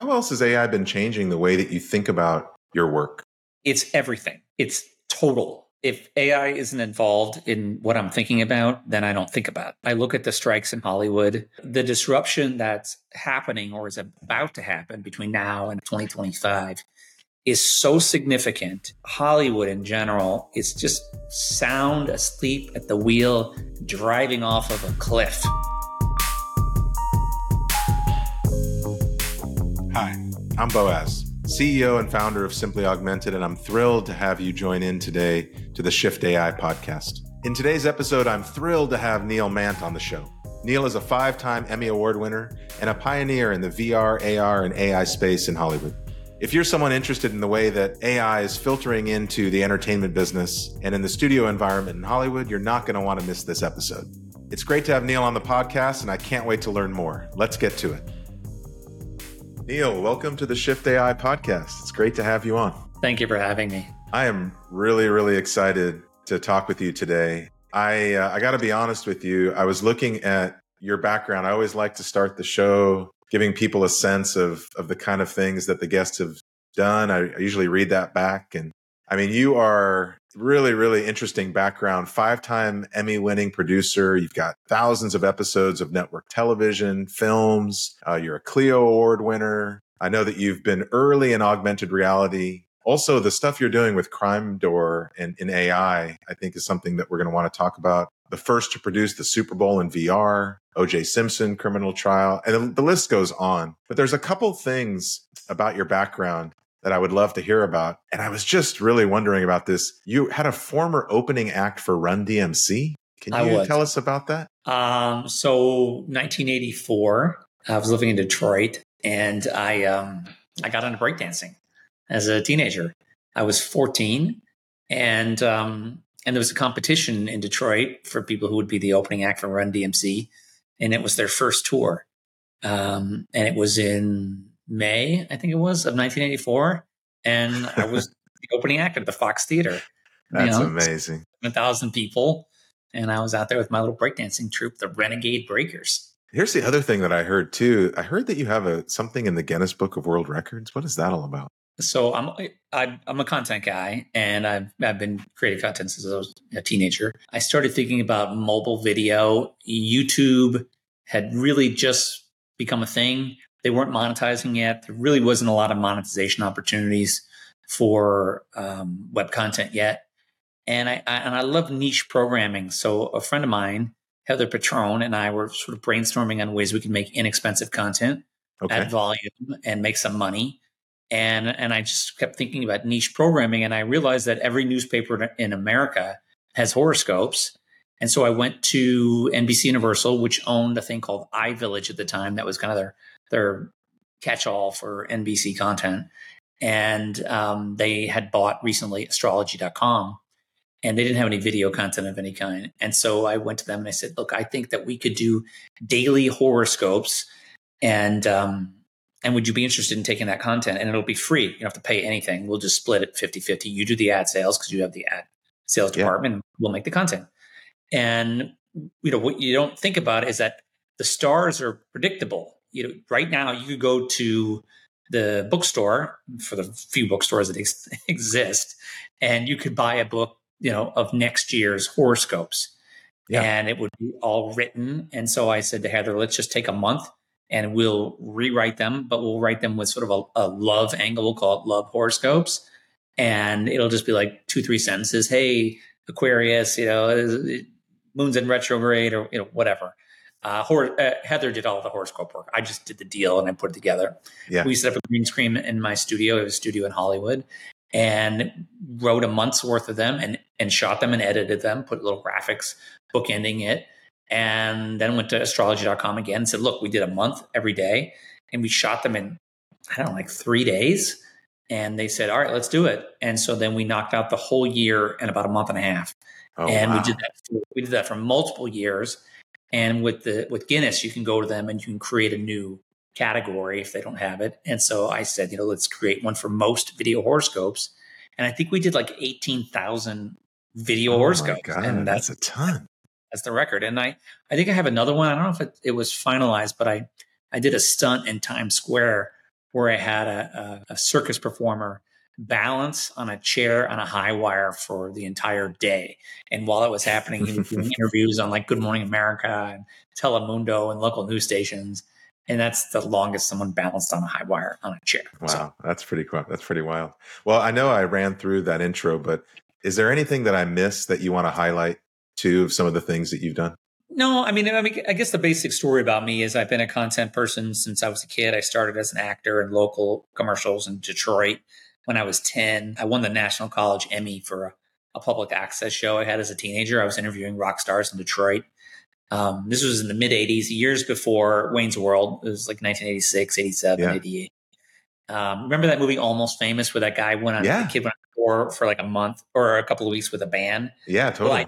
How else has AI been changing the way that you think about your work? It's everything. It's total. If AI isn't involved in what I'm thinking about, then I don't think about it. I look at the strikes in Hollywood, the disruption that's happening or is about to happen between now and 2025 is so significant. Hollywood in general is just sound asleep at the wheel, driving off of a cliff. Hi, I'm Boaz, CEO and founder of Simply Augmented, and I'm thrilled to have you join in today to the Shift AI podcast. In today's episode, I'm thrilled to have Neil Mandt on the show. Neil is a five time Emmy Award winner and a pioneer in the VR, AR, and AI space in Hollywood. If you're someone interested in the way that AI is filtering into the entertainment business and in the studio environment in Hollywood, you're not going to want to miss this episode. It's great to have Neil on the podcast, and I can't wait to learn more. Let's get to it. Neil, welcome to the Shift AI podcast. It's great to have you on. Thank you for having me. I am really, really excited to talk with you today. I uh, I got to be honest with you. I was looking at your background. I always like to start the show giving people a sense of of the kind of things that the guests have done. I, I usually read that back, and I mean, you are really, really interesting background. Five time Emmy winning producer. You've got thousands of episodes of network television, films. Uh, you're a Clio Award winner. I know that you've been early in augmented reality. Also, the stuff you're doing with Crime Door and in AI, I think is something that we're going to want to talk about. The first to produce the Super Bowl in VR, OJ Simpson criminal trial, and the list goes on. But there's a couple things about your background that I would love to hear about. And I was just really wondering about this. You had a former opening act for Run DMC. Can you tell us about that? Um, so 1984, I was living in Detroit and I, um, I got into breakdancing as a teenager. I was 14 and, um, and there was a competition in Detroit for people who would be the opening act for Run DMC. And it was their first tour. Um, and it was in May, I think it was, of 1984. And I was the opening act at the Fox Theater. That's you know, amazing. A thousand people. And I was out there with my little breakdancing troupe, the Renegade Breakers. Here's the other thing that I heard too. I heard that you have a something in the Guinness Book of World Records. What is that all about? So I'm I, I'm a content guy, and I've I've been creating content since I was a teenager. I started thinking about mobile video. YouTube had really just become a thing. They weren't monetizing yet. There really wasn't a lot of monetization opportunities for um, web content yet. And I, I, and I love niche programming. So a friend of mine, Heather Patron, and I were sort of brainstorming on ways we could make inexpensive content okay. at volume and make some money. And and I just kept thinking about niche programming, and I realized that every newspaper in America has horoscopes. And so I went to NBC Universal, which owned a thing called iVillage at the time. That was kind of their their catch-all for NBC content. And um, they had bought recently astrology.com and they didn't have any video content of any kind. And so I went to them and I said, look, I think that we could do daily horoscopes and, um, and would you be interested in taking that content? And it'll be free. You don't have to pay anything. We'll just split it 50 50. You do the ad sales because you have the ad sales department. Yeah. we'll make the content. And, you know, what you don't think about is that the stars are predictable you know, right now you could go to the bookstore for the few bookstores that ex- exist, and you could buy a book, you know, of next year's horoscopes, yeah. and it would be all written. And so I said to Heather, let's just take a month and we'll rewrite them, but we'll write them with sort of a, a love angle. We'll call it love horoscopes, and it'll just be like two, three sentences. Hey, Aquarius, you know, moon's in retrograde, or you know, whatever uh, Hor- uh, Heather did all the horoscope work. I just did the deal and I put it together. Yeah. We set up a green screen in my studio. It was a studio in Hollywood and wrote a month's worth of them and, and shot them and edited them, put little graphics bookending it. And then went to astrology.com again and said, look, we did a month every day and we shot them in, I don't know, like three days. And they said, all right, let's do it. And so then we knocked out the whole year in about a month and a half. Oh, and wow. we did that. We did that for multiple years and with the with Guinness, you can go to them and you can create a new category if they don't have it. And so I said, you know, let's create one for most video horoscopes. And I think we did like 18,000 video oh horoscopes. God, and that's, that's, a ton. That's the record. And I, I think I have another one. I don't know if it, it was finalized, but I, I did a stunt in Times Square where I had a, a, a circus performer balance on a chair on a high wire for the entire day. And while it was happening, he was doing interviews on like Good Morning America and Telemundo and local news stations. And that's the longest someone balanced on a high wire on a chair. Wow, so, that's pretty cool. That's pretty wild. Well, I know I ran through that intro, but is there anything that I missed that you want to highlight too of some of the things that you've done? No, I mean, I mean, I guess the basic story about me is I've been a content person since I was a kid. I started as an actor in local commercials in Detroit when I was 10. I won the National College Emmy for a, a public access show I had as a teenager. I was interviewing rock stars in Detroit. Um, this was in the mid 80s, years before Wayne's World. It was like 1986, 87, yeah. 88. Um, remember that movie Almost Famous where that guy went on, yeah. the kid went on tour for like a month or a couple of weeks with a band? Yeah, totally. Well,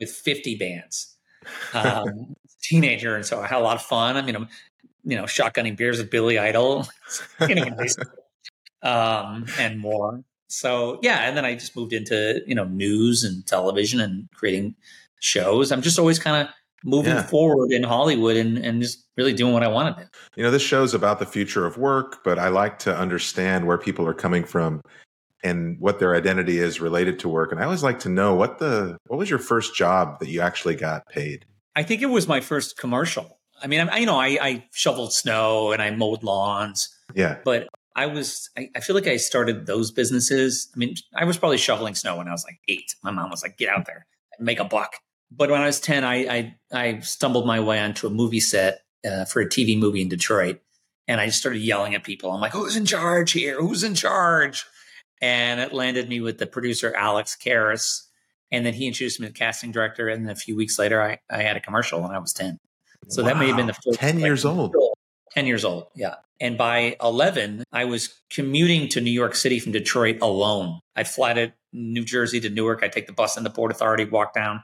with 50 bands. Um, teenager. And so I had a lot of fun. I mean, I'm, you know, shotgunning beers with Billy Idol. um, and more. So yeah, and then I just moved into you know news and television and creating shows. I'm just always kind of moving yeah. forward in Hollywood and, and just really doing what I want to do. You know, this show's about the future of work, but I like to understand where people are coming from and what their identity is related to work. And I always like to know what the what was your first job that you actually got paid? I think it was my first commercial. I mean, I, you know, I, I shoveled snow and I mowed lawns. Yeah. But I was, I, I, feel like I started those businesses. I mean, I was probably shoveling snow when I was like eight. My mom was like, get out there and make a buck. But when I was 10, I, I, I stumbled my way onto a movie set uh, for a TV movie in Detroit. And I just started yelling at people. I'm like, who's in charge here? Who's in charge? And it landed me with the producer, Alex Karras. And then he introduced me to the casting director. And then a few weeks later, I, I had a commercial when I was 10. So wow. that may have been the first 10 years old. 10 years old. Yeah. And by 11, I was commuting to New York City from Detroit alone. I'd fly to New Jersey to Newark. I'd take the bus in the Port Authority, walk down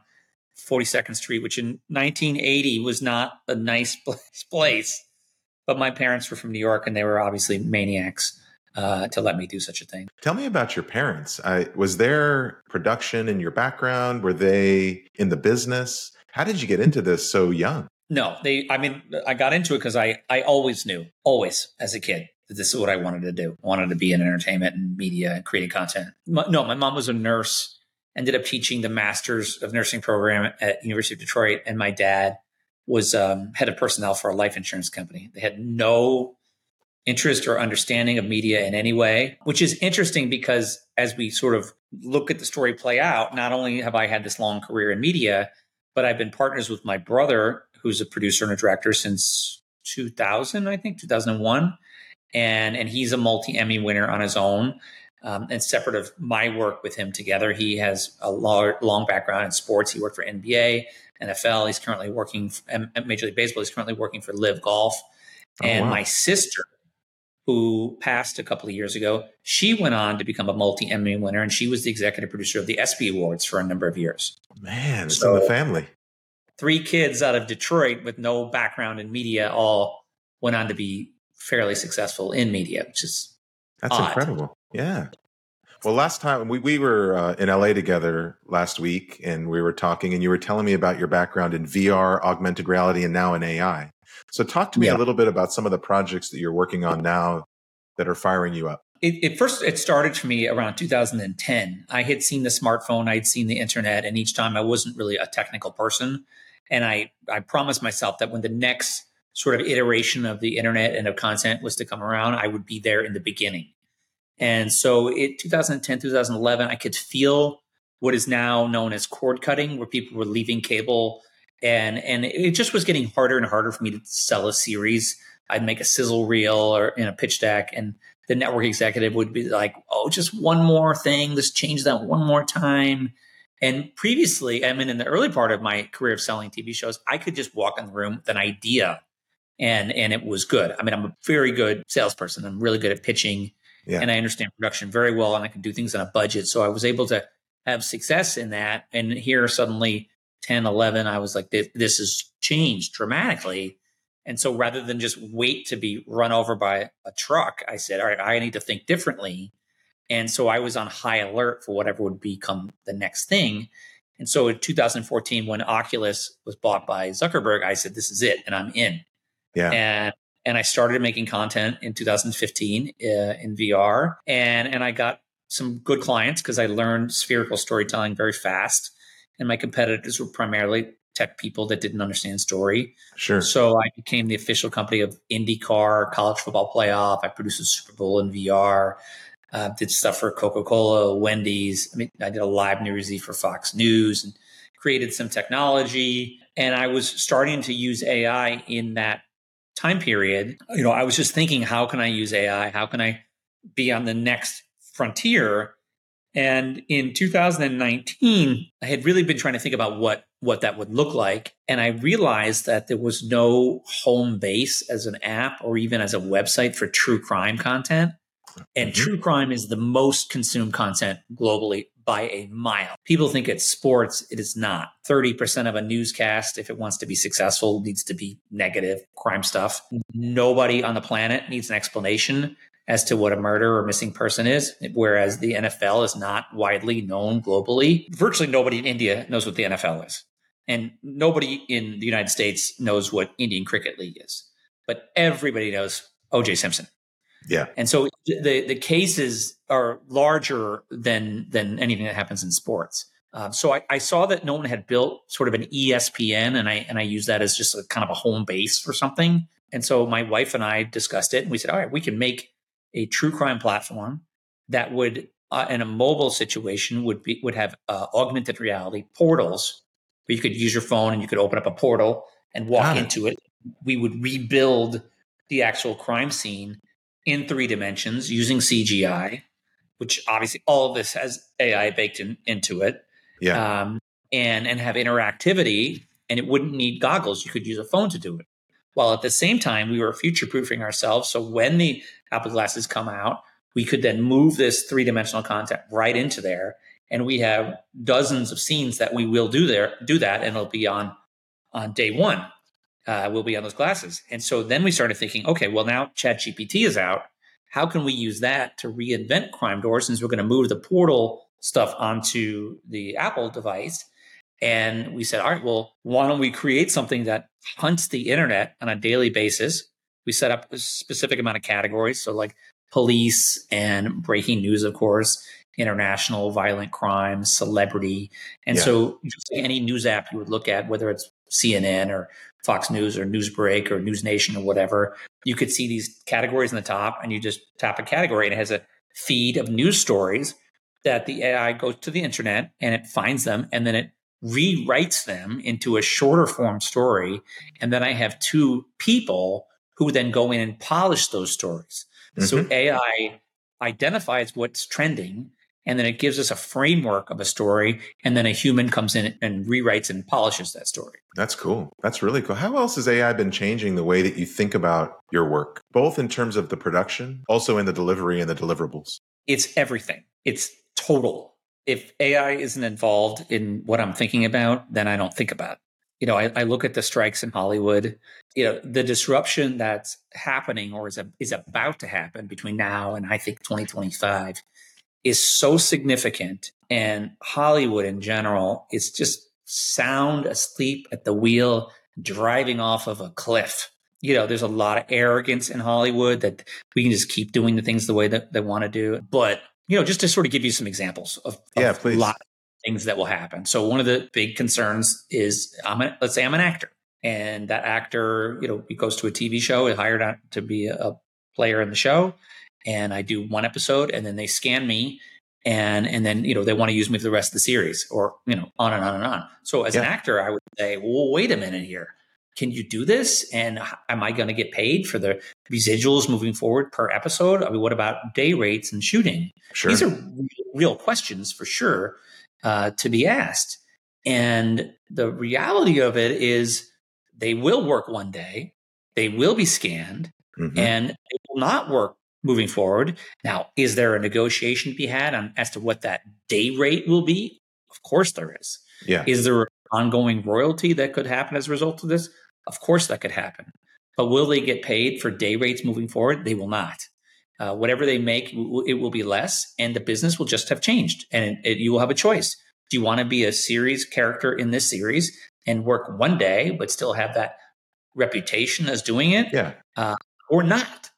42nd Street, which in 1980 was not a nice place. But my parents were from New York and they were obviously maniacs. Uh, to let me do such a thing. Tell me about your parents. I, was there production in your background? Were they in the business? How did you get into this so young? No, they. I mean, I got into it because I I always knew, always as a kid, that this is what I wanted to do. I wanted to be in entertainment and media and creating content. My, no, my mom was a nurse. Ended up teaching the Masters of Nursing program at University of Detroit, and my dad was um, head of personnel for a life insurance company. They had no interest or understanding of media in any way, which is interesting because as we sort of look at the story play out, not only have I had this long career in media, but I've been partners with my brother who's a producer and a director since 2000, I think 2001, and and he's a multi Emmy winner on his own. Um, and separate of my work with him together, he has a long, long background in sports. He worked for NBA, NFL. He's currently working at Major League Baseball. He's currently working for LIV Golf. Oh, and wow. my sister, who passed a couple of years ago, she went on to become a multi Emmy winner, and she was the executive producer of the ESPY Awards for a number of years. Man, it's so, in the family three kids out of Detroit with no background in media all went on to be fairly successful in media, which is that's odd. incredible. Yeah. Well, last time we, we were uh, in LA together last week and we were talking, and you were telling me about your background in VR, augmented reality, and now in AI. So, talk to me yeah. a little bit about some of the projects that you're working on now that are firing you up. It, it, first it started for me around 2010. I had seen the smartphone, I'd seen the internet, and each time I wasn't really a technical person. And I, I promised myself that when the next sort of iteration of the internet and of content was to come around, I would be there in the beginning. And so in 2010, 2011, I could feel what is now known as cord cutting, where people were leaving cable. And, and it just was getting harder and harder for me to sell a series. I'd make a sizzle reel or in a pitch deck, and the network executive would be like, oh, just one more thing. Let's change that one more time. And previously, I mean, in the early part of my career of selling TV shows, I could just walk in the room with an idea and and it was good. I mean, I'm a very good salesperson. I'm really good at pitching yeah. and I understand production very well and I can do things on a budget. So I was able to have success in that. And here suddenly 10, 11, I was like, this has changed dramatically. And so rather than just wait to be run over by a truck, I said, all right, I need to think differently. And so I was on high alert for whatever would become the next thing. And so in 2014, when Oculus was bought by Zuckerberg, I said, this is it, and I'm in. Yeah. And and I started making content in 2015 uh, in VR, and and I got some good clients because I learned spherical storytelling very fast, and my competitors were primarily tech people that didn't understand story. Sure. So I became the official company of IndyCar, college football playoff. I produced a Super Bowl in VR. Uh, did stuff for Coca Cola, Wendy's. I mean, I did a live news for Fox News and created some technology. And I was starting to use AI in that time period. You know, I was just thinking, how can I use AI? How can I be on the next frontier? And in 2019, I had really been trying to think about what what that would look like, and I realized that there was no home base as an app or even as a website for true crime content. And mm-hmm. true crime is the most consumed content globally by a mile. People think it's sports. It is not. 30% of a newscast, if it wants to be successful, needs to be negative crime stuff. Nobody on the planet needs an explanation as to what a murder or missing person is, whereas the NFL is not widely known globally. Virtually nobody in India knows what the NFL is. And nobody in the United States knows what Indian Cricket League is. But everybody knows OJ Simpson. Yeah. And so the the cases are larger than than anything that happens in sports. Um, so I, I, saw that no one had built sort of an ESPN, and I and I use that as just a kind of a home base for something. And so my wife and I discussed it, and we said, all right, we can make a true crime platform that would, uh, in a mobile situation, would be would have uh, augmented reality portals where you could use your phone and you could open up a portal and walk into it. We would rebuild the actual crime scene in three dimensions using CGI, which obviously all of this has AI baked in, into it. Yeah. Um, and and have interactivity, and it wouldn't need goggles. You could use a phone to do it. While at the same time, we were future proofing ourselves. So when the Apple glasses come out, we could then move this three dimensional content right into there, and we have dozens of scenes that we will do there, do that, and it'll be on on day one uh, will be on those glasses. And so then we started thinking, okay, well now ChatGPT is out. How can we use that to reinvent Crime Door since we're going to move the portal stuff onto the Apple device? And we said, all right, well, why don't we create something that hunts the internet on a daily basis? We set up a specific amount of categories. So, like police and breaking news, of course, international violent crime, celebrity. And yeah. so, just any news app you would look at, whether it's CNN or Fox News or Newsbreak or News Nation or whatever, you could see these categories in the top and you just tap a category and it has a feed of news stories that the AI goes to the internet and it finds them and then it rewrites them into a shorter form story. And then I have two people who then go in and polish those stories. Mm-hmm. So AI identifies what's trending and then it gives us a framework of a story and then a human comes in and rewrites and polishes that story. That's cool. That's really cool. How else has ai been changing the way that you think about your work both in terms of the production also in the delivery and the deliverables? It's everything. It's total. If ai isn't involved in what i'm thinking about then i don't think about it. You know I, I look at the strikes in hollywood. You know the disruption that's happening or is, a, is about to happen between now and i think 2025 is so significant and Hollywood in general is just sound asleep at the wheel, driving off of a cliff. You know, there's a lot of arrogance in Hollywood that we can just keep doing the things the way that they want to do. But, you know, just to sort of give you some examples of, yeah, of please. a lot of things that will happen. So one of the big concerns is I'm a, let's say I'm an actor and that actor, you know, he goes to a TV show, is hired out to be a player in the show and I do one episode and then they scan me and and then you know they want to use me for the rest of the series or you know on and on and on. So as yeah. an actor, I would say, well, wait a minute here. Can you do this? And am I going to get paid for the residuals moving forward per episode? I mean, what about day rates and shooting? Sure. These are real questions for sure uh, to be asked. And the reality of it is they will work one day, they will be scanned, mm-hmm. and they will not work moving forward. Now, is there a negotiation to be had on as to what that day rate will be? Of course there is. Yeah. Is there ongoing royalty that could happen as a result of this? Of course that could happen. But will they get paid for day rates moving forward? They will not. Uh, whatever they make, it will be less, and the business will just have changed. And it, it, you will have a choice. Do you want to be a series character in this series and work one day, but still have that reputation as doing it? Yeah. Uh, or not.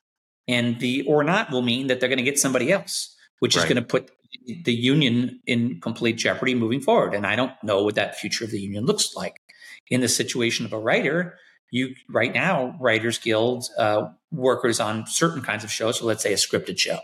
And the or not will mean that they're going to get somebody else, which right. is going to put the union in complete jeopardy moving forward. And I don't know what that future of the union looks like. In the situation of a writer, you right now, Writers Guild uh, workers on certain kinds of shows. So let's say a scripted show.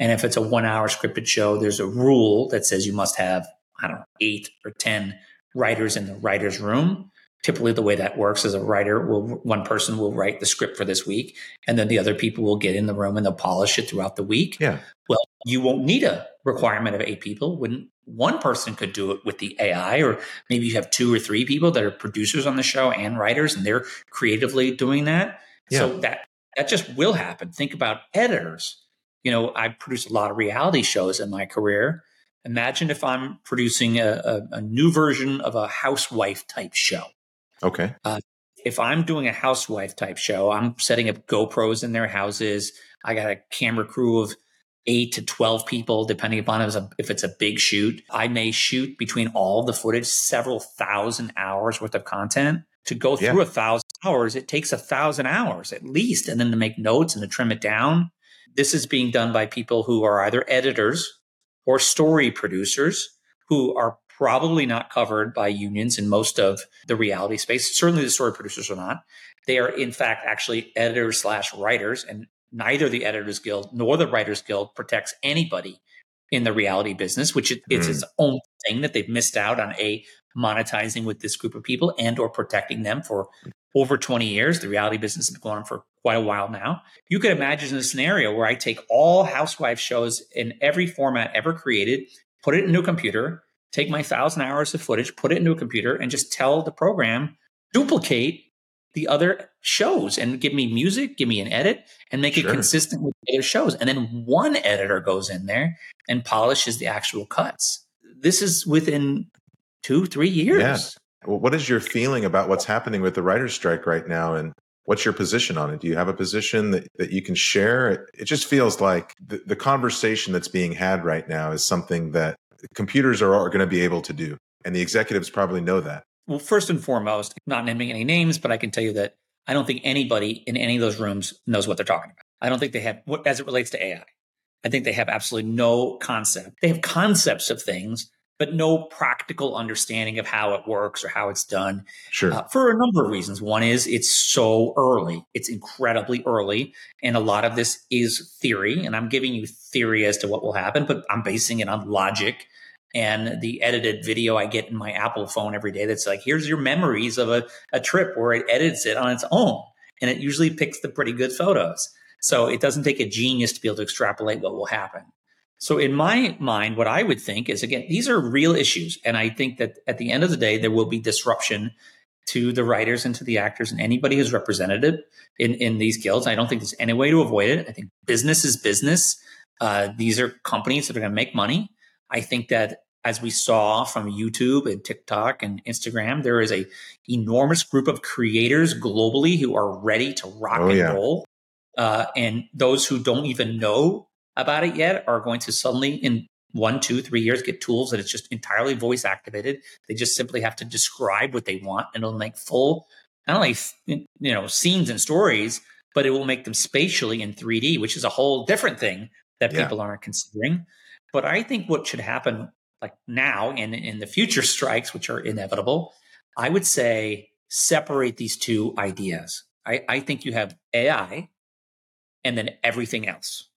And if it's a one hour scripted show, there's a rule that says you must have, I don't know, eight or 10 writers in the writer's room. Typically, the way that works is a writer will, one person will write the script for this week, and then the other people will get in the room and they'll polish it throughout the week. Yeah. Well, you won't need a requirement of eight people when one person could do it with the AI, or maybe you have two or three people that are producers on the show and writers, and they're creatively doing that. Yeah. So that that just will happen. Think about editors. You know, I produced a lot of reality shows in my career. Imagine if I'm producing a, a, a new version of a housewife type show. Okay. Uh, if I'm doing a housewife type show, I'm setting up GoPros in their houses. I got a camera crew of eight to 12 people, depending upon if it's, a, if it's a big shoot. I may shoot between all the footage, several thousand hours worth of content. To go through yeah. a thousand hours, it takes a thousand hours at least. And then to make notes and to trim it down. This is being done by people who are either editors or story producers who are probably not covered by unions in most of the reality space. Certainly the story producers are not. They are in fact actually editors slash writers and neither the Editors Guild nor the Writers Guild protects anybody in the reality business, which it, it's mm. its own thing that they've missed out on a monetizing with this group of people and or protecting them for over 20 years. The reality business has been going on for quite a while now. You could imagine a scenario where I take all housewife shows in every format ever created, put it into a computer, take my thousand hours of footage, put it into a computer, and just tell the program, duplicate the other shows and give me music, give me an edit, and make sure. it consistent with the other shows. And then one editor goes in there and polishes the actual cuts. This is within two, three years. Yeah. Well, what is your feeling about what's happening with the writer's strike right now? And what's your position on it? Do you have a position that, that you can share? It, it just feels like the, the conversation that's being had right now is something that computers are, are going to be able to do. And the executives probably know that. Well, first and foremost, not naming any names, but I can tell you that I don't think anybody in any of those rooms knows what they're talking about. I don't think they have, as it relates to AI, I think they have absolutely no concept. They have concepts of things, but no practical understanding of how it works or how it's done. Sure. Uh, for a number of reasons. One is it's so early, it's incredibly early. And a lot of this is theory. And I'm giving you theory as to what will happen, but I'm basing it on logic and the edited video I get in my Apple phone every day that's like, here's your memories of a, a trip where it edits it on its own. And it usually picks the pretty good photos. So it doesn't take a genius to be able to extrapolate what will happen. So in my mind, what I would think is again, these are real issues. And I think that at the end of the day, there will be disruption to the writers and to the actors and anybody who's represented in, in these guilds. I don't think there's any way to avoid it. I think business is business. Uh, these are companies that are going to make money. I think that as we saw from YouTube and TikTok and Instagram, there is a enormous group of creators globally who are ready to rock oh, and yeah. roll. Uh, and those who don't even know about it yet are going to suddenly in one, two, three years get tools that it's just entirely voice activated. They just simply have to describe what they want and it'll make full, not only, you know, scenes and stories, but it will make them spatially in 3D, which is a whole different thing that yeah. people aren't considering. But I think what should happen like now and in the future strikes, which are inevitable, I would say separate these two ideas. I, I think you have AI and then everything else.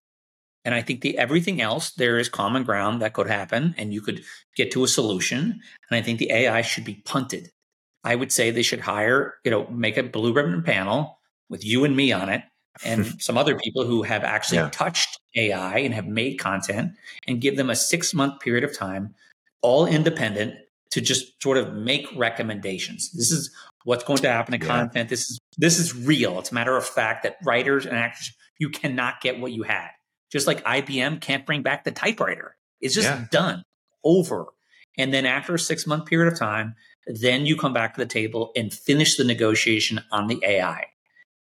And I think the everything else, there is common ground that could happen and you could get to a solution. And I think the AI should be punted. I would say they should hire, you know, make a blue ribbon panel with you and me on it and some other people who have actually yeah. touched AI and have made content and give them a six month period of time, all independent, to just sort of make recommendations. This is what's going to happen to yeah. content. This is this is real. It's a matter of fact that writers and actors you cannot get what you had. Just like IBM can't bring back the typewriter. It's just yeah. done over. And then after a six month period of time, then you come back to the table and finish the negotiation on the AI.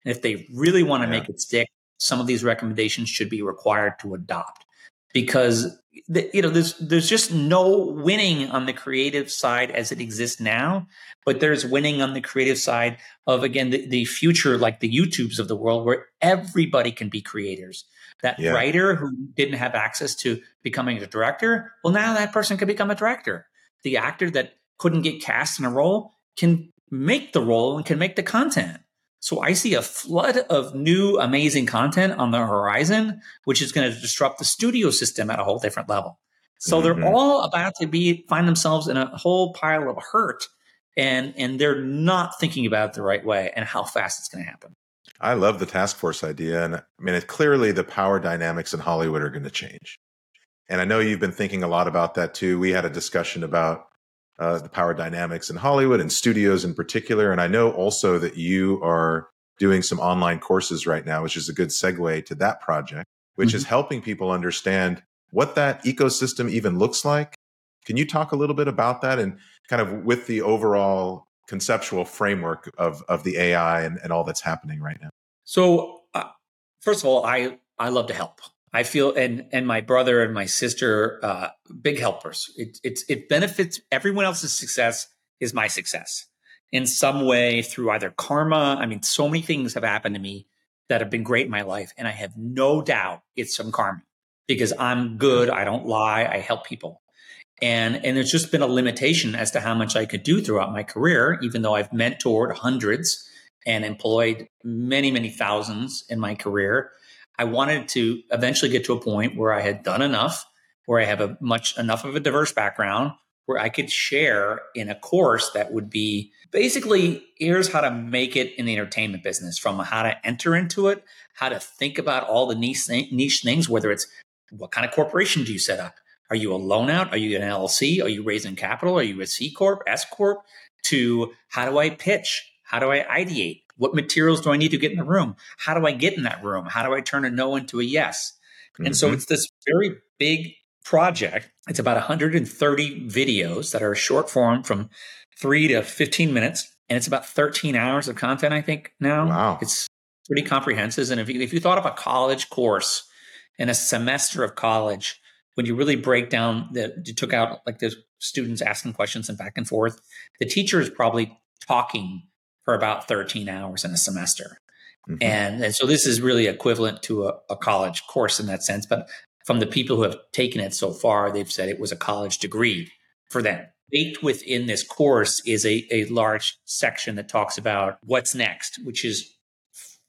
And if they really want to yeah. make it stick, some of these recommendations should be required to adopt because the, you know there's there's just no winning on the creative side as it exists now but there's winning on the creative side of again the, the future like the youtubes of the world where everybody can be creators that yeah. writer who didn't have access to becoming a director well now that person can become a director the actor that couldn't get cast in a role can make the role and can make the content so I see a flood of new amazing content on the horizon, which is going to disrupt the studio system at a whole different level. So mm-hmm. they're all about to be find themselves in a whole pile of hurt and and they're not thinking about it the right way and how fast it's going to happen. I love the task force idea and I mean it, clearly the power dynamics in Hollywood are going to change. And I know you've been thinking a lot about that too. We had a discussion about uh, the power dynamics in Hollywood and studios in particular. And I know also that you are doing some online courses right now, which is a good segue to that project, which mm-hmm. is helping people understand what that ecosystem even looks like. Can you talk a little bit about that and kind of with the overall conceptual framework of, of the AI and, and all that's happening right now? So, uh, first of all, I, I love to help. I feel and and my brother and my sister, uh, big helpers. It it's it benefits everyone else's success is my success in some way through either karma. I mean, so many things have happened to me that have been great in my life, and I have no doubt it's some karma because I'm good. I don't lie. I help people, and and there's just been a limitation as to how much I could do throughout my career, even though I've mentored hundreds and employed many many thousands in my career I wanted to eventually get to a point where I had done enough, where I have a much enough of a diverse background where I could share in a course that would be basically here's how to make it in the entertainment business from how to enter into it, how to think about all the niche, niche things, whether it's what kind of corporation do you set up? Are you a loan out? Are you an LLC? Are you raising capital? Are you a C Corp, S Corp? To how do I pitch? How do I ideate? What materials do I need to get in the room? How do I get in that room? How do I turn a no into a yes? Mm-hmm. And so mm-hmm. it's this very big project. It's about 130 videos that are short form from three to 15 minutes. And it's about 13 hours of content, I think, now. Wow. It's pretty comprehensive. And if you, if you thought of a college course and a semester of college, when you really break down the, you took out like the students asking questions and back and forth, the teacher is probably talking for about 13 hours in a semester. Mm-hmm. And, and so this is really equivalent to a, a college course in that sense. But from the people who have taken it so far, they've said it was a college degree for them. Baked within this course is a, a large section that talks about what's next, which is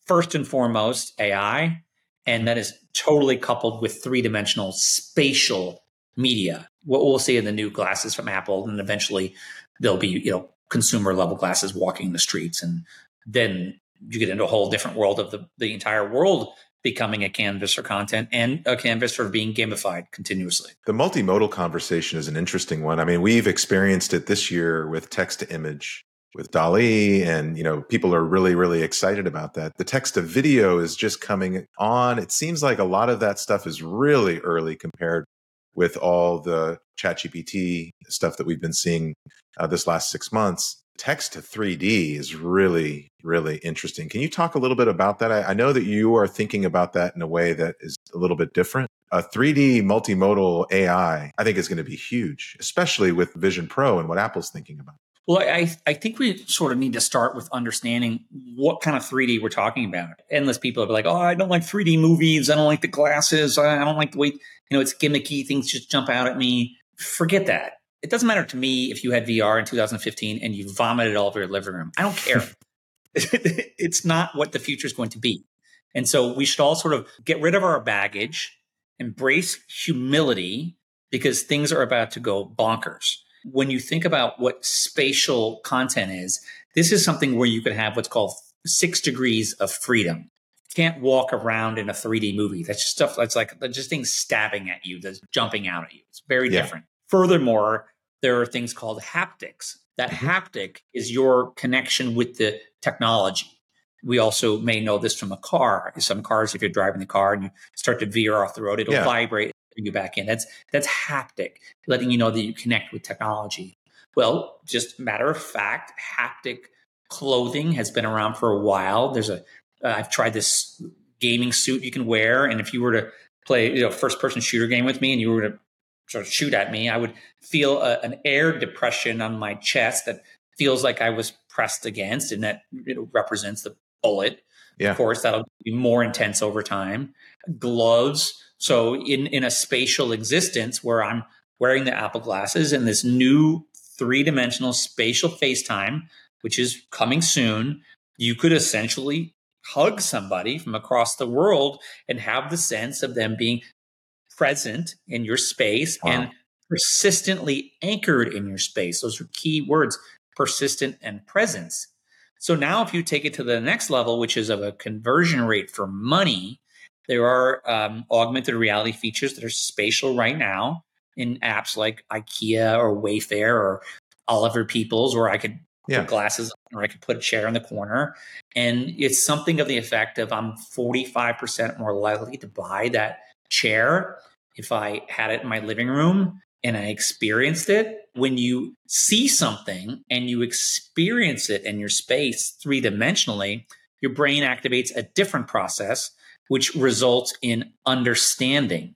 first and foremost AI. And that is totally coupled with three dimensional spatial media. What we'll see in the new glasses from Apple, and eventually there'll be, you know, consumer level glasses walking the streets. And then you get into a whole different world of the, the entire world becoming a canvas for content and a canvas for being gamified continuously. The multimodal conversation is an interesting one. I mean, we've experienced it this year with text to image with DALL-E and you know people are really really excited about that. The text to video is just coming on. It seems like a lot of that stuff is really early compared with all the ChatGPT stuff that we've been seeing uh, this last six months. Text to 3D is really, really interesting. Can you talk a little bit about that? I, I know that you are thinking about that in a way that is a little bit different. A 3D multimodal AI, I think, is going to be huge, especially with Vision Pro and what Apple's thinking about. Well, I, I think we sort of need to start with understanding what kind of 3D we're talking about. Endless people are like, oh, I don't like 3D movies. I don't like the glasses. I don't like the way, you know, it's gimmicky. Things just jump out at me. Forget that. It doesn't matter to me if you had VR in 2015 and you vomited all over your living room. I don't care. it's not what the future is going to be. And so we should all sort of get rid of our baggage, embrace humility because things are about to go bonkers when you think about what spatial content is, this is something where you can have what's called six degrees of freedom. You can't walk around in a 3D movie. That's just stuff that's like just things stabbing at you, that's jumping out at you. It's very yeah. different. Furthermore, there are things called haptics. That mm-hmm. haptic is your connection with the technology. We also may know this from a car. Some cars, if you're driving the car and you start to veer off the road, it'll yeah. vibrate bring you back in. That's that's haptic, letting you know that you connect with technology. Well, just matter of fact, haptic clothing has been around for a while. There's a uh, tried this gaming suit you can wear, and if you were to play you know first person shooter game with me and you were to sort of shoot at me, I would feel a, an air depression on my chest that feels like I was pressed against, and that you know, represents the bullet. Yeah. Of course, that'll be more intense over time. Gloves. So in in a spatial existence where I'm wearing the Apple glasses and this new three dimensional spatial FaceTime, which is coming soon, you could essentially hug somebody from across the world and have the sense of them being present in your space wow. and persistently anchored in your space. Those are key words persistent and presence. So now, if you take it to the next level, which is of a conversion rate for money, there are um, augmented reality features that are spatial right now in apps like IKEA or Wayfair or Oliver Peoples, where I could yeah. put glasses on or I could put a chair in the corner. And it's something of the effect of I'm 45% more likely to buy that chair if I had it in my living room and I experienced it. When you see something and you experience it in your space three dimensionally, your brain activates a different process, which results in understanding.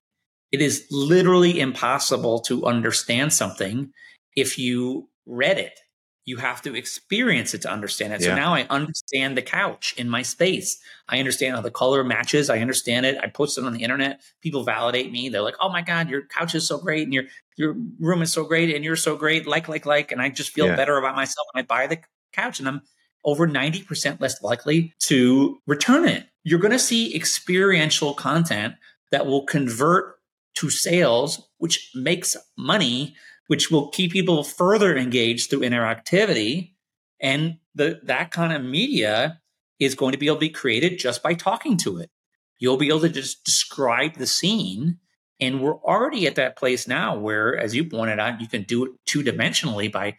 It is literally impossible to understand something if you read it you have to experience it to understand it. Yeah. So now I understand the couch in my space. I understand how the color matches. I understand it. I post it on the internet. People validate me. They're like, "Oh my god, your couch is so great, and your your room is so great, and you're so great." Like, like, like, and I just feel yeah. better about myself. And I buy the couch, and I'm over ninety percent less likely to return it. You're going to see experiential content that will convert to sales, which makes money which will keep people further engaged through interactivity. And the, that kind of media is going to be able to be created just by talking to it. You'll be able to just describe the scene. And we're already at that place now where, as you pointed out, you can do it two dimensionally by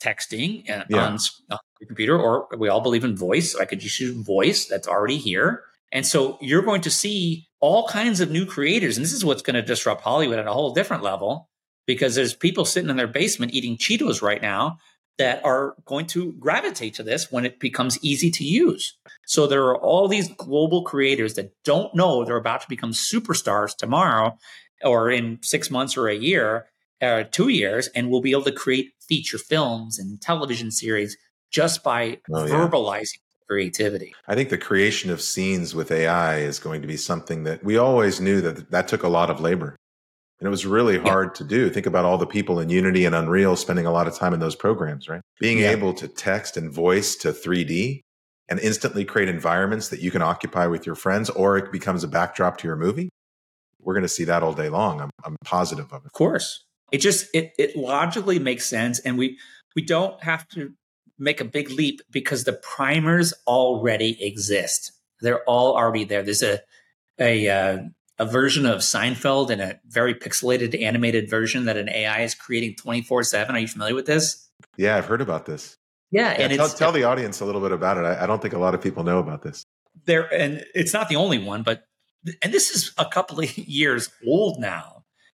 texting uh, yeah. on, on your computer, or we all believe in voice. I could just use voice that's already here. And so you're going to see all kinds of new creators. And this is what's going to disrupt Hollywood at a whole different level because there's people sitting in their basement eating Cheetos right now that are going to gravitate to this when it becomes easy to use. So there are all these global creators that don't know they're about to become superstars tomorrow or in six months or a year or two years and will be able to create feature films and television series just by oh, yeah. verbalizing creativity. I think the creation of scenes with AI is going to be something that we always knew that that took a lot of labor. And it was really hard yeah. to do. Think about all the people in Unity and Unreal spending a lot of time in those programs, right? Being yeah. able to text and voice to 3D and instantly create environments that you can occupy with your friends or it becomes a backdrop to your movie. We're going to see that all day long. I'm, I'm positive of it. Of course. It just it it logically makes sense and we we don't have to make a big leap because the primers already exist. They're all already there. There's a a uh, a version of Seinfeld and a very pixelated animated version that an AI is creating 24 7. Are you familiar with this? Yeah, I've heard about this. Yeah. yeah and tell, tell, the audience a little bit about it. I, I, don't think a lot of people know about this. There, and it's not the only one, but, and this is a couple of years old now.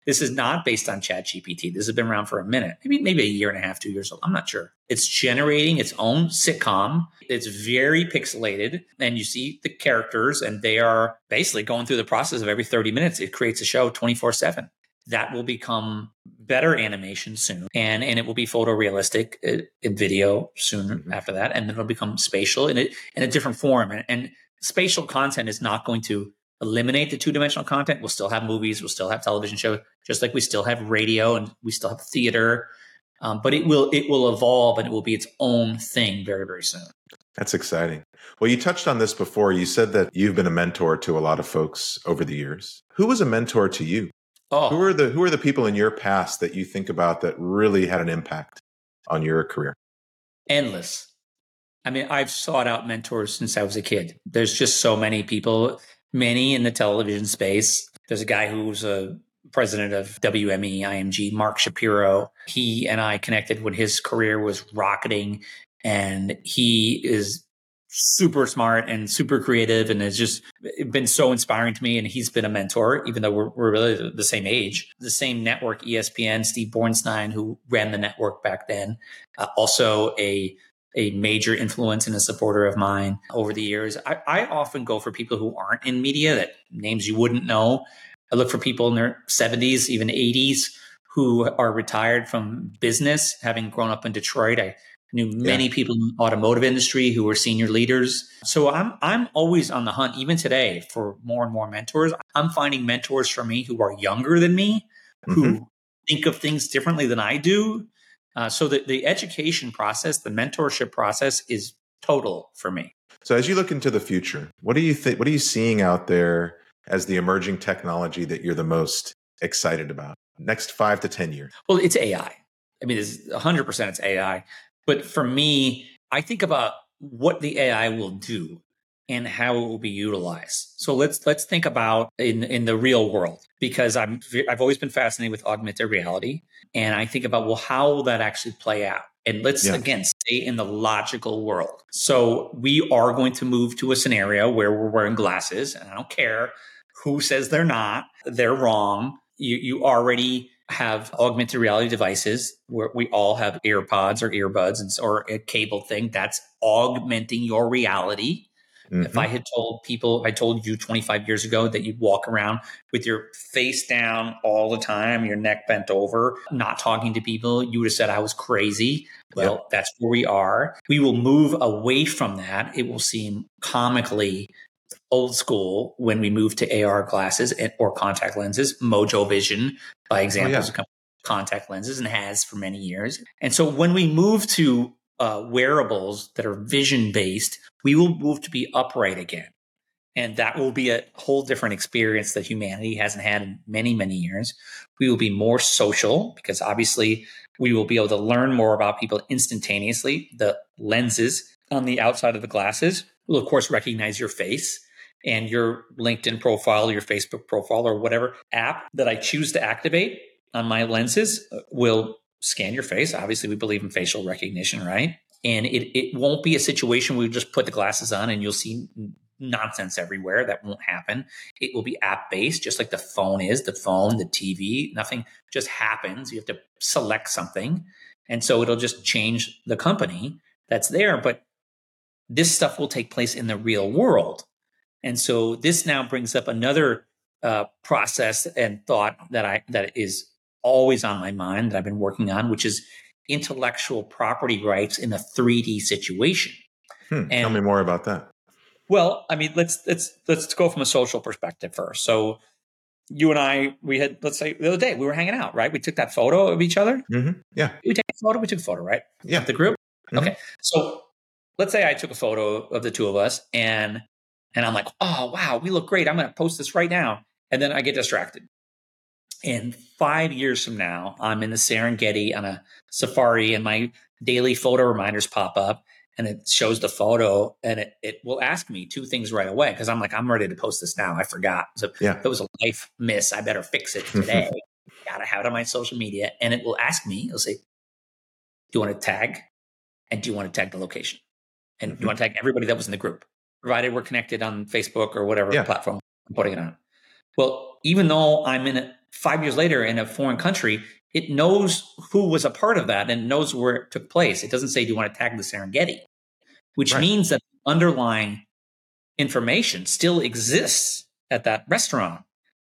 This is not based on Chat GPT. This has been around for a minute, maybe maybe a year and a half, two years old. I'm not sure. It's generating its own sitcom. It's very pixelated, and you see the characters, and they are basically going through the process of every 30 minutes. It creates a show 24 seven. That will become better animation soon, and and it will be photorealistic uh, in video soon mm-hmm. after that, and then it'll become spatial in it in a different form. And, and spatial content is not going to eliminate the two dimensional content. We'll still have movies, we'll still have television shows, just like we still have radio and we still have theater. Um, but it will it will evolve and it will be its own thing very very soon. That's exciting. Well, you touched on this before. You said that you've been a mentor to a lot of folks over the years. Who was a mentor to you? Oh. Who are the who are the people in your past that you think about that really had an impact on your career? Endless. I mean, I've sought out mentors since I was a kid. There's just so many people many in the television space. There's a guy who's a president of WME IMG, Mark Shapiro. He and I connected when his career was rocketing, and he is super smart and super creative and has just been so inspiring to me and he's been a mentor even though we're, we're really the same age the same network espn steve bornstein who ran the network back then uh, also a a major influence and a supporter of mine over the years. I, I, often go for people who aren't in media, that names you wouldn't know. I look for people in their 70s, even 80s, who are retired from business, having grown up in Detroit. I knew many yeah. people in the automotive industry who were senior leaders. So I'm I'm always on the hunt, even today, for more and more mentors. I'm finding mentors for me who are younger than me, who mm-hmm. think of things differently than I do. Uh, so the, the education process, the mentorship process is total for me. So as you look into the future, what do you think what are you seeing out there as the emerging technology that you're the most excited about? Next 5 to 10 years. Well, it's AI. I mean, it's 100% it's AI. But for me, I think about what the AI will do and how it will be utilized. So let's let's think about in in the real world because I'm I've always been fascinated with augmented reality and I think about well how will that actually play out? And let's yeah. again stay in the logical world. So we are going to move to a scenario where we're wearing glasses and I don't care who says they're not, they're wrong. You you already have augmented reality devices where we all have earpods or earbuds and, or a cable thing that's augmenting your reality. Mm-hmm. If I had told people, I told you 25 years ago that you'd walk around with your face down all the time, your neck bent over, not talking to people, you would have said I was crazy. Well, yep. that's where we are. We will move away from that. It will seem comically old school when we move to AR glasses or contact lenses. Mojo Vision, by example, oh, yeah. contact lenses and has for many years. And so when we move to uh, wearables that are vision based, we will move to be upright again. And that will be a whole different experience that humanity hasn't had in many, many years. We will be more social because obviously we will be able to learn more about people instantaneously. The lenses on the outside of the glasses will, of course, recognize your face and your LinkedIn profile, your Facebook profile, or whatever app that I choose to activate on my lenses uh, will scan your face. Obviously, we believe in facial recognition, right? And it, it won't be a situation where you just put the glasses on and you'll see nonsense everywhere. That won't happen. It will be app based, just like the phone is, the phone, the TV, nothing just happens. You have to select something. And so it'll just change the company that's there. But this stuff will take place in the real world. And so this now brings up another uh, process and thought that I that is always on my mind that I've been working on, which is intellectual property rights in a 3D situation. Hmm, and, tell me more about that. Well, I mean, let's let's let's go from a social perspective first. So you and I, we had let's say the other day we were hanging out, right? We took that photo of each other. Mm-hmm. Yeah, we take a photo. We took a photo, right? Yeah, the group. Mm-hmm. Okay, so let's say I took a photo of the two of us, and and I'm like, oh, wow, we look great. I'm going to post this right now. And then I get distracted. And five years from now, I'm in the Serengeti on a safari and my daily photo reminders pop up and it shows the photo and it, it will ask me two things right away because I'm like, I'm ready to post this now. I forgot. So yeah. that was a life miss. I better fix it today. Gotta have it on my social media. And it will ask me, it'll say, Do you want to tag? And do you want to tag the location? And mm-hmm. do you want to tag everybody that was in the group? provided we're connected on Facebook or whatever yeah. platform I'm putting it on. Well, even though I'm in it five years later in a foreign country, it knows who was a part of that and knows where it took place. It doesn't say, do you want to tag the Serengeti? Which right. means that underlying information still exists at that restaurant.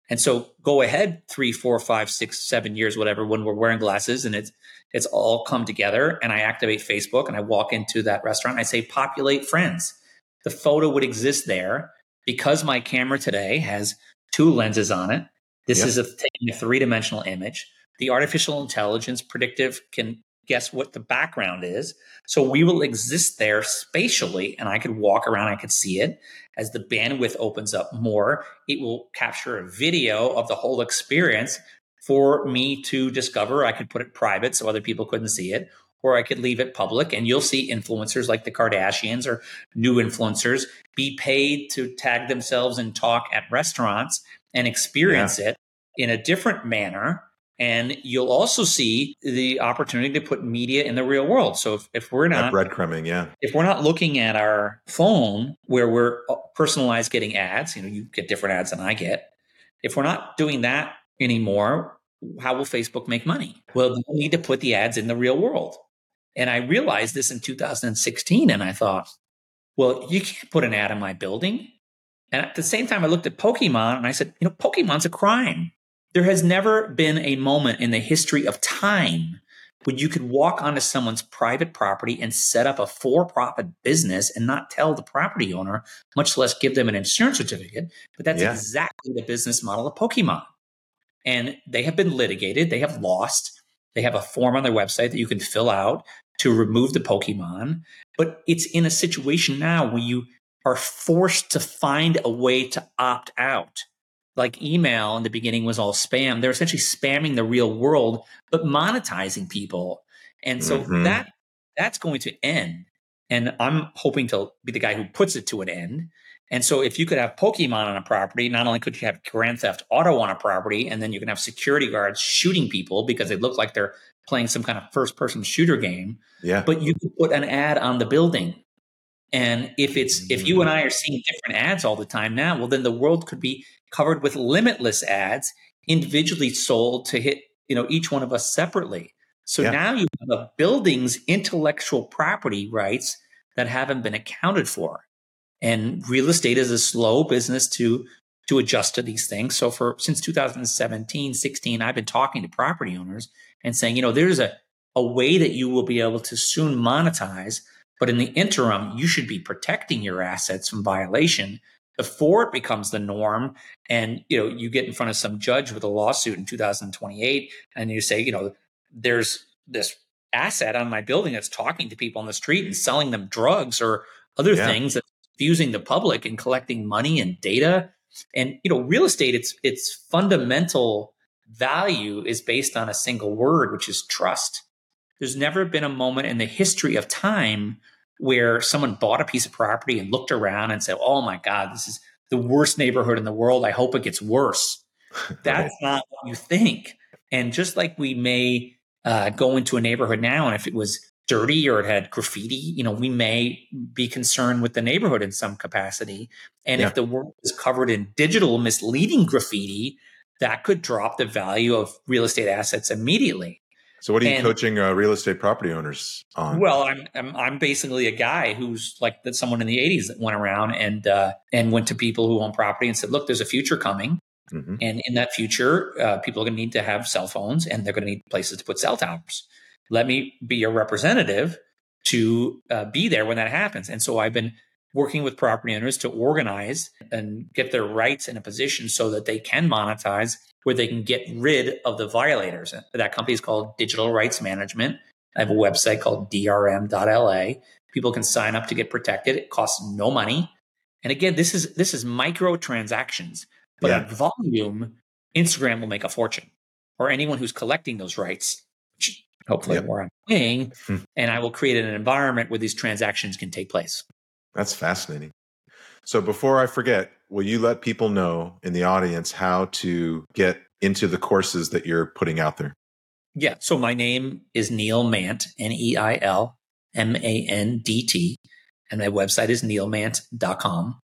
And so go ahead three, four, five, six, seven years, whatever, when we're wearing glasses and it's it's all come together and I activate Facebook and I walk into that restaurant. I say populate friends the photo would exist there because my camera today has two lenses on it. This yep. is a, taking a three dimensional image. The artificial intelligence predictive can guess what the background is. So we will exist there spatially, and I could walk around, I could see it. As the bandwidth opens up more, it will capture a video of the whole experience for me to discover. I could put it private so other people couldn't see it, or I could leave it public. And you'll see influencers like the Kardashians or new influencers be paid to tag themselves and talk at restaurants and experience yeah. it in a different manner. And you'll also see the opportunity to put media in the real world. So if, if we're not breadcrumbing, yeah, if we're not looking at our phone where we're uh, personalized getting ads, you know, you get different ads than I get. If we're not doing that anymore, how will Facebook make money? Well, they need to put the ads in the real world. And I realized this in 2016. And I thought, well, you can't put an ad in my building. And at the same time, I looked at Pokemon and I said, you know, Pokemon's a crime. There has never been a moment in the history of time when you could walk onto someone's private property and set up a for profit business and not tell the property owner, much less give them an insurance certificate. But that's yeah. exactly the business model of Pokemon. And they have been litigated, they have lost. They have a form on their website that you can fill out to remove the Pokemon. But it's in a situation now where you are forced to find a way to opt out. Like email in the beginning was all spam. They're essentially spamming the real world, but monetizing people. And so mm-hmm. that that's going to end. And I'm hoping to be the guy who puts it to an end. And so if you could have Pokemon on a property, not only could you have Grand Theft Auto on a property, and then you can have security guards shooting people because they look like they're playing some kind of first person shooter game. Yeah. But you could put an ad on the building and if it's if you and I are mm. seeing different ads all the time now, well then the world could be covered with limitless ads individually sold to hit, you know, each one of us separately. So yeah. now you have a building's intellectual property rights that haven't been accounted for. And real estate is a slow business to to adjust to these things. So for since 2017, 16, I've been talking to property owners and saying, you know, there's a, a way that you will be able to soon monetize but in the interim, you should be protecting your assets from violation before it becomes the norm. And, you know, you get in front of some judge with a lawsuit in 2028 and you say, you know, there's this asset on my building that's talking to people on the street and selling them drugs or other yeah. things that's fusing the public and collecting money and data. And, you know, real estate, it's, its fundamental value is based on a single word, which is trust. There's never been a moment in the history of time where someone bought a piece of property and looked around and said, Oh my God, this is the worst neighborhood in the world. I hope it gets worse. That's not what you think. And just like we may uh, go into a neighborhood now, and if it was dirty or it had graffiti, you know, we may be concerned with the neighborhood in some capacity. And yeah. if the world is covered in digital misleading graffiti, that could drop the value of real estate assets immediately. So, what are you and, coaching uh, real estate property owners on? Well, I'm, I'm, I'm basically a guy who's like that someone in the '80s that went around and uh, and went to people who own property and said, "Look, there's a future coming, mm-hmm. and in that future, uh, people are going to need to have cell phones and they're going to need places to put cell towers. Let me be your representative to uh, be there when that happens." And so I've been working with property owners to organize and get their rights in a position so that they can monetize where they can get rid of the violators. That company is called Digital Rights Management. I have a website called drm.la. People can sign up to get protected. It costs no money. And again, this is this is micro transactions, but yeah. at volume, Instagram will make a fortune, or anyone who's collecting those rights, which hopefully yep. where I'm paying, hmm. and I will create an environment where these transactions can take place. That's fascinating. So before I forget, will you let people know in the audience how to get into the courses that you're putting out there? Yeah. So my name is Neil Mandt, N E I L M A N D T. And my website is neilmandt.com.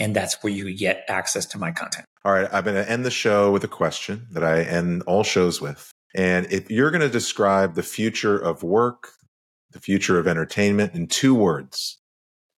And that's where you get access to my content. All right. I'm going to end the show with a question that I end all shows with. And if you're going to describe the future of work, the future of entertainment in two words,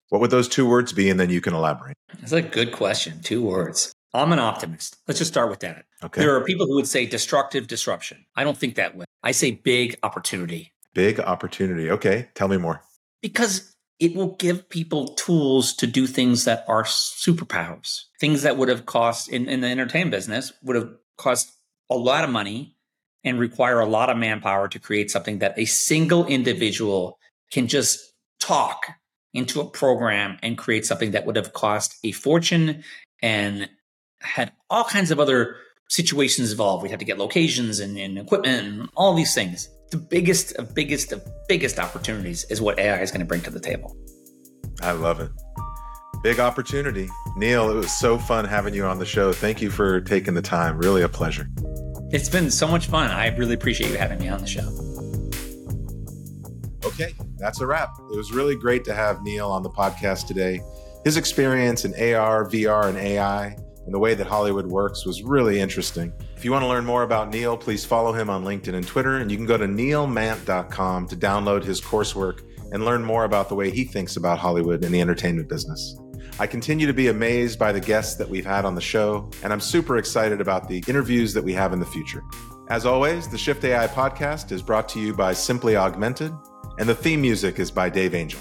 what would those two words be? And then you can elaborate. That's a good question. Two words. I'm an optimist. Let's just start with that. Okay. There are people who would say destructive disruption. I don't think that way. I say big opportunity. Big opportunity. Okay. Tell me more. Because it will give people tools to do things that are superpowers, things that would have cost in, in the entertainment business, would have cost a lot of money and require a lot of manpower to create something that a single individual can just talk into a program and create something that would have cost a fortune and had all kinds of other situations involved. We'd have to get locations and, and equipment and all these things. The biggest of biggest of biggest opportunities is what AI is going to bring to the table. I love it. Big opportunity. Neil, it was so fun having you on the show. Thank you for taking the time. Really a pleasure. It's been so much fun. I really appreciate you having me on the show. Okay, that's a wrap. It was really great to have Neil on the podcast today. His experience in AR, VR, and AI and the way that Hollywood works was really interesting. If you want to learn more about Neil, please follow him on LinkedIn and Twitter, and you can go to neilmandt.com to download his coursework and learn more about the way he thinks about Hollywood and the entertainment business. I continue to be amazed by the guests that we've had on the show, and I'm super excited about the interviews that we have in the future. As always, the Shift AI podcast is brought to you by Simply Augmented, and the theme music is by Dave Angel.